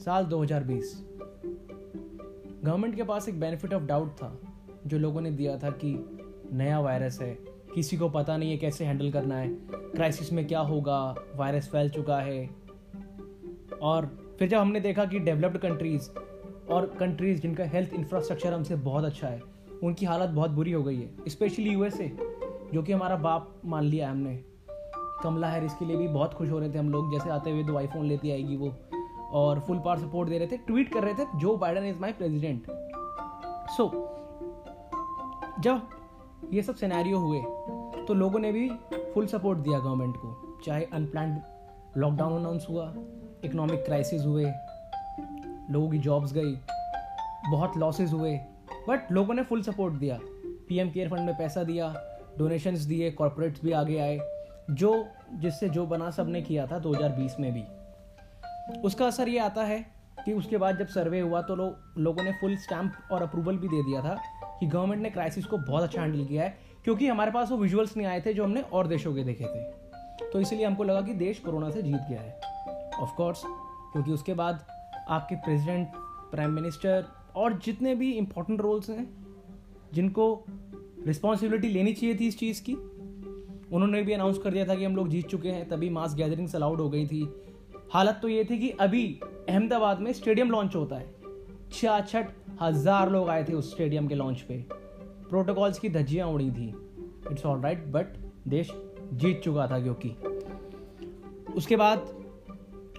साल 2020 गवर्नमेंट के पास एक बेनिफिट ऑफ़ डाउट था, जो लोगों ने दिया था कि नया वायरस है, किसी को पता नहीं है कैसे हैंडल करना है, क्राइसिस में क्या होगा, वायरस फैल चुका है। और फिर जब हमने देखा कि डेवलप्ड कंट्रीज़ और कंट्रीज़ जिनका हेल्थ इंफ्रास्ट्रक्चर हमसे बहुत अच्छा है, उनकी हालत बहुत बुरी हो गई है, स्पेशली यूएसए, जो कि हमारा बाप मान लिया है हमने। कमला हैरिस के लिए भी बहुत खुश हो रहे थे हम लोग, जैसे आते हुए दो आईफोन लेती आएगी वो। और फुल पावर सपोर्ट दे रहे थे ट्वीट कर रहे थे जो Biden is my president so जब ये सब सिनेरियो हुए तो लोगों ने भी फुल सपोर्ट दिया गवर्नमेंट को। चाहे अनप्लान लॉकडाउन अनाउंस हुआ इकोनॉमिक क्राइसिस हुए, लोगों की जॉब्स गई, बहुत लॉसेस हुए बट लोगों ने फुल सपोर्ट दिया। पीएम केयर फंड में पैसा दिया डोनेशंस दिए कॉरपोरेट्स भी आगे आए। जो, जिससे जो बना सबने किया था 2020 में भी। उसका असर ये आता है कि उसके बाद जब सर्वे हुआ तो लो, लोगों ने फुल स्टैम्प और अप्रूवल भी दे दिया था कि गवर्नमेंट ने क्राइसिस को बहुत अच्छा हैंडल किया है क्योंकि हमारे पास वो विजुअल्स नहीं आए थे जो हमने और देशों के देखे थे। तो इसीलिए हमको लगा कि देश कोरोना से जीत गया है। ऑफ़ कोर्स क्योंकि उसके बाद आपके प्रेसिडेंट प्राइम मिनिस्टर और जितने भी इंपॉर्टेंट रोल्स हैं जिनको रिस्पॉन्सिबिलिटी लेनी चाहिए थी इस चीज़ की उन्होंने भी अनाउंस कर दिया था कि हम लोग जीत चुके हैं तभी मास गैदरिंग्स अलाउड हो गई थी हालत तो ये थी कि अभी अहमदाबाद में स्टेडियम लॉन्च होता है। छियासठ हज़ार लोग आए थे उस स्टेडियम के लॉन्च पे। प्रोटोकॉल्स की धज्जियाँ उड़ी थी। इट्स ऑल राइट बट देश जीत चुका था क्योंकि। उसके बाद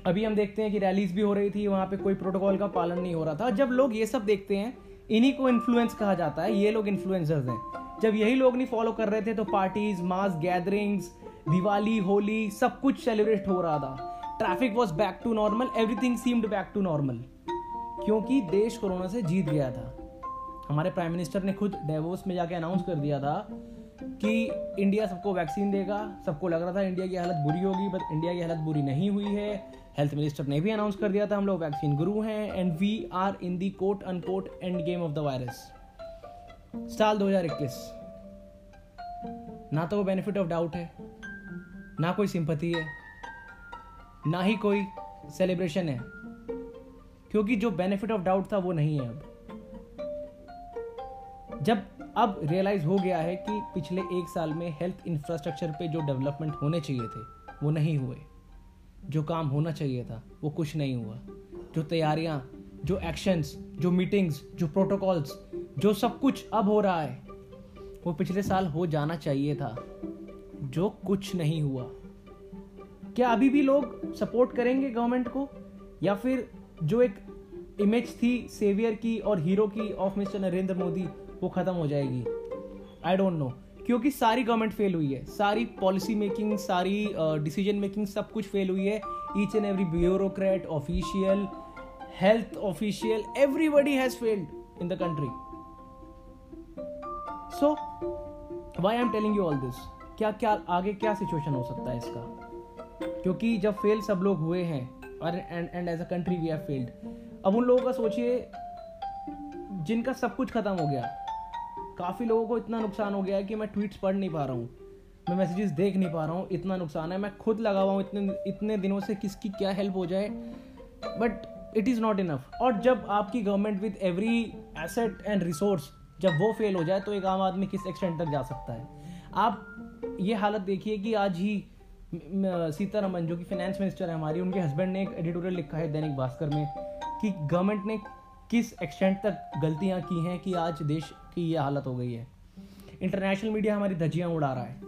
अभी हम देखते हैं कि रैलीज भी हो रही थी, वहाँ पे कोई प्रोटोकॉल का पालन नहीं हो रहा था। जब लोग ये सब देखते हैं, इन्हीं को इन्फ्लुएंस कहा जाता है, ये लोग इन्फ्लुएंसर्स हैं। जब यही लोग नहीं फॉलो कर रहे थे तो parties mass gatherings Diwali, Holi, सब कुछ सेलिब्रेट हो रहा था। Traffic was back to normal everything seemed back to normal क्योंकि देश कोरोना से जीत गया था। हमारे प्राइम मिनिस्टर ने खुद डेवोस में जाके अनाउंस कर दिया था कि इंडिया सबको वैक्सीन देगा। सबको लग रहा था इंडिया की हालत बुरी होगी बट इंडिया की हालत बुरी नहीं हुई है। हेल्थ मिनिस्टर ने भी अनाउंस कर दिया था, हम लोग वैक्सीन गुरु हैं and we are in the quote unquote end game of the virus साल 2021 ना तो वो बेनिफिट ऑफ़ डाउट है, ना कोई सिंपति है। ना ही कोई सेलिब्रेशन है। क्योंकि जो बेनिफिट ऑफ़ डाउट था वो नहीं है अब। जब अब रियलाइज़ हो गया है कि पिछले एक साल में हेल्थ इंफ्रास्ट्रक्चर पे जो डेवलपमेंट होने चाहिए थे, वो नहीं हुए। जो काम होना चाहिए था, वो कुछ नहीं हुआ। जो तैयारियाँ, जो एक्शंस जो मीटिंग्स जो प्रोटोकॉल्स जो सब कुछ अब हो रहा है, वो पिछले साल हो जाना चाहिए था। जो कुछ नहीं हुआ। क्या अभी भी लोग सपोर्ट करेंगे गवर्नमेंट को? या फिर जो एक इमेज थी सेवियर की और हीरो की ऑफ़ मिस्टर नरेंद्र मोदी वो खत्म हो जाएगी? आई डोंट नो क्योंकि सारी गवर्नमेंट फेल हुई है. सारी पॉलिसी मेकिंग सारी डिसीज़न uh, मेकिंग सब कुछ फेल हुई है. Each and every bureaucrat official health official everybody has failed in the country so why I am telling you all this क्या क्या आगे क्या सिचुएशन हो सकता है इसका? क्योंकि जब फेल सब लोग हुए हैं, और and and as a country we have failed अब उन लोगों का सोचिए, जिनका सब कुछ खत्म हो गया, काफ़ी लोगों को इतना नुकसान हो गया है कि मैं ट्वीट्स पढ़ नहीं पा रहा हूँ, मैं मैसेजेस देख नहीं पा रहा हूँ, इतना नुकसान है, मैं खुद लगा हुआ हूँ इतने इतने दिनों से किसकी क्या हेल्प हो जाए but it is not enough और जब आपकी government with every asset and resource जब वो फेल हो जाए तो एक आम आदमी किस एक्सटेंट तक जा सकता है? आप ये हालत देखिए कि आज ही सीतारमन, जो कि फाइनेंस मिनिस्टर है हमारी, उनके हस्बैंड ने एक एडिटोरियल लिखा है दैनिक भास्कर में कि गवर्नमेंट ने किस एक्सटेंट तक गलतियाँ की हैं कि आज देश की ये हालत हो गई है। इंटरनेशनल मीडिया हमारी धज्जियाँ उड़ा रहा है।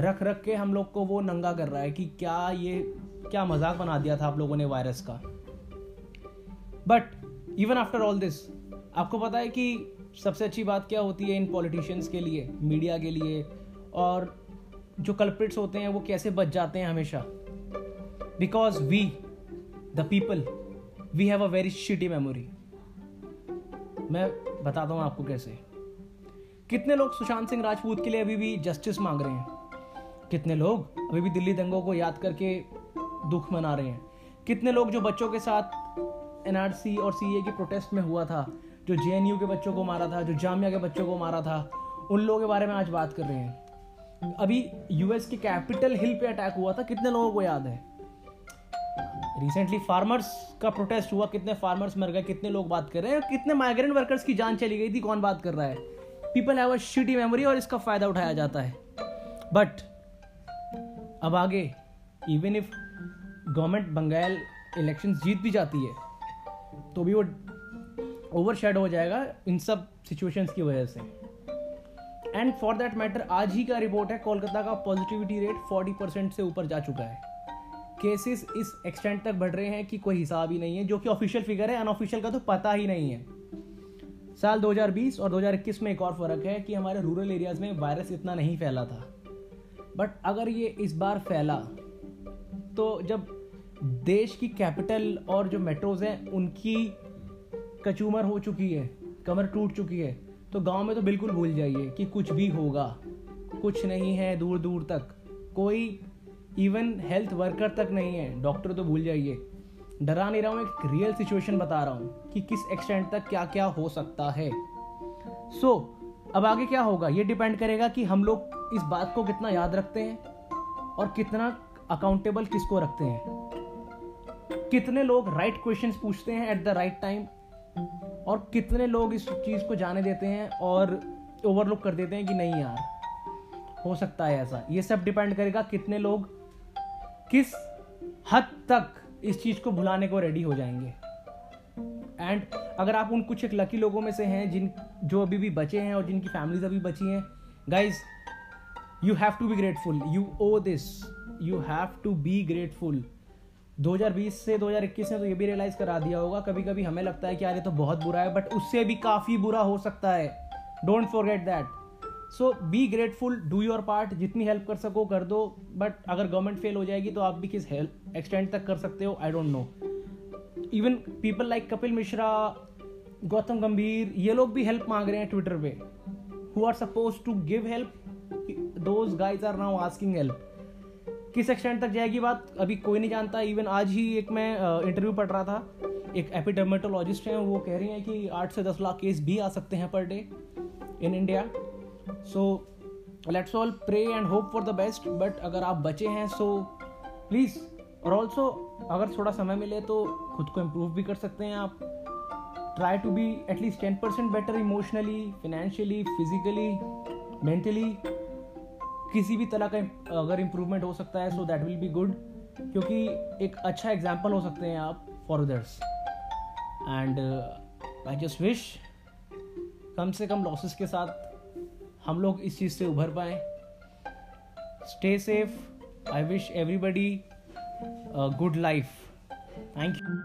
रख रख के हम लोग को वो नंगा कर रहा है कि क्या ये, क्या मज़ाक बना दिया था आप लोगों ने वायरस का। But even after all this आपको पता है कि सबसे अच्छी बात क्या होती है इन पॉलिटिशियंस के लिए मीडिया के लिए, और जो कल्प्रिट्स होते हैं, वो कैसे बच जाते हैं हमेशा? Because we the people we have a very shitty memory मैं बताता हूँ आपको कैसे। कितने लोग सुशांत सिंह राजपूत के लिए अभी भी जस्टिस मांग रहे हैं? कितने लोग अभी भी दिल्ली दंगों को याद करके दुख मना रहे हैं? कितने लोग जो बच्चों के साथ एनआरसी और सीए के प्रोटेस्ट में हुआ था, जो जेएनयू के बच्चों को मारा था, जो जामिया के बच्चों को मारा था, उन लोगों के बारे में आज बात कर रहे हैं। अभी यूएस के कैपिटल हिल पे अटैक हुआ था, कितने लोगों को याद है? रिसेंटली फार्मर्स का प्रोटेस्ट हुआ, कितने फार्मर्स मर गए, कितने लोग बात कर रहे हैं कितने माइग्रेंट वर्कर्स की जान चली गई थी, कौन बात कर रहा है? People have a shitty memory और इसका फ़ायदा उठाया जाता है। बट अब आगे even if government Bengal election जीत भी जाती है तो भी वो ओवर हो जाएगा इन सब सिचुएशंस की वजह से। एंड फॉर दैट मैटर आज ही का रिपोर्ट है, कोलकाता का पॉजिटिविटी रेट 40 परसेंट से ऊपर जा चुका है। केसेस इस एक्सटेंट तक बढ़ रहे हैं कि कोई हिसाब ही नहीं है, जो कि ऑफिशियल फिगर है अनऑफिशियल का तो पता ही नहीं है। साल 2020 और 2021 में एक और फ़र्क है कि हमारे रूरल एरियाज़ में वायरस इतना नहीं फैला था। बट अगर ये इस बार फैला तो जब देश की कैपिटल और जो मेट्रोज हैं, उनकी कचूमर हो चुकी है, कमर टूट चुकी है तो गाँव में तो बिल्कुल भूल जाइए कि कुछ भी होगा। कुछ नहीं है दूर दूर तक। कोई इवन हेल्थ वर्कर तक नहीं है। डॉक्टर तो भूल जाइए। डरा नहीं रहा हूँ एक रियल सिचुएशन बता रहा हूँ कि किस एक्सटेंट तक क्या क्या हो सकता है। सो so, अब आगे क्या होगा? ये डिपेंड करेगा कि हम लोग इस बात को कितना याद रखते हैं और कितना अकाउंटेबल किसको रखते हैं। कितने लोग राइट क्वेश्चंस पूछते हैं एट द राइट टाइम और कितने लोग इस चीज़ को जाने देते हैं और ओवरलुक कर देते हैं कि नहीं यार, हो सकता है ऐसा। ये सब डिपेंड करेगा कितने लोग किस हद तक इस चीज़ को भुलाने को रेडी हो जाएँगे। एंड अगर आप उन कुछ एक लकी लोगों में से हैं जिन, जो अभी भी बचे हैं और जिनकी फैमिलीज़ अभी बची हैं guys you have to be grateful you owe this you have to be grateful 2020 से 2021 ने तो ये भी रियलाइज़ करा दिया होगा। कभी कभी हमें लगता है कि यार ये तो बहुत बुरा है बट उससे भी काफ़ी बुरा हो सकता है। Don't forget that so be grateful do your part जितनी हेल्प कर सको कर दो बट अगर गवर्नमेंट फेल हो जाएगी तो आप भी किस हेल्प एक्सटेंड तक कर सकते हो? I don't know even people like Kapil Mishra Gautam Gambhir ये लोग भी हेल्प मांग रहे हैं ट्विटर पे। Who are suppose to give help those guys are now asking help किस एक्सटेंट तक जाएगी बात, अभी कोई नहीं जानता। इवन आज ही एक मैं इंटरव्यू पढ़ रहा था। एक एपिडर्मेटोलॉजिस्ट हैं, वो कह रही हैं कि आठ से दस लाख केस भी आ सकते हैं per day in India so let's all pray and hope for the best but अगर आप बचे हैं सो प्लीज़ और ऑल्सो अगर थोड़ा समय मिले तो खुद को इम्प्रूव भी कर सकते हैं आप। Try to be at least ten percent better emotionally financially physically mentally किसी भी तरह का, अगर इम्प्रूवमेंट हो सकता है so that will be good क्योंकि एक अच्छा एग्ज़ाम्पल हो सकते हैं आप for others and I just wish कम से कम लॉसेस के साथ हम लोग इस चीज़ से उभर पाए. Stay safe I wish everybody good life thank you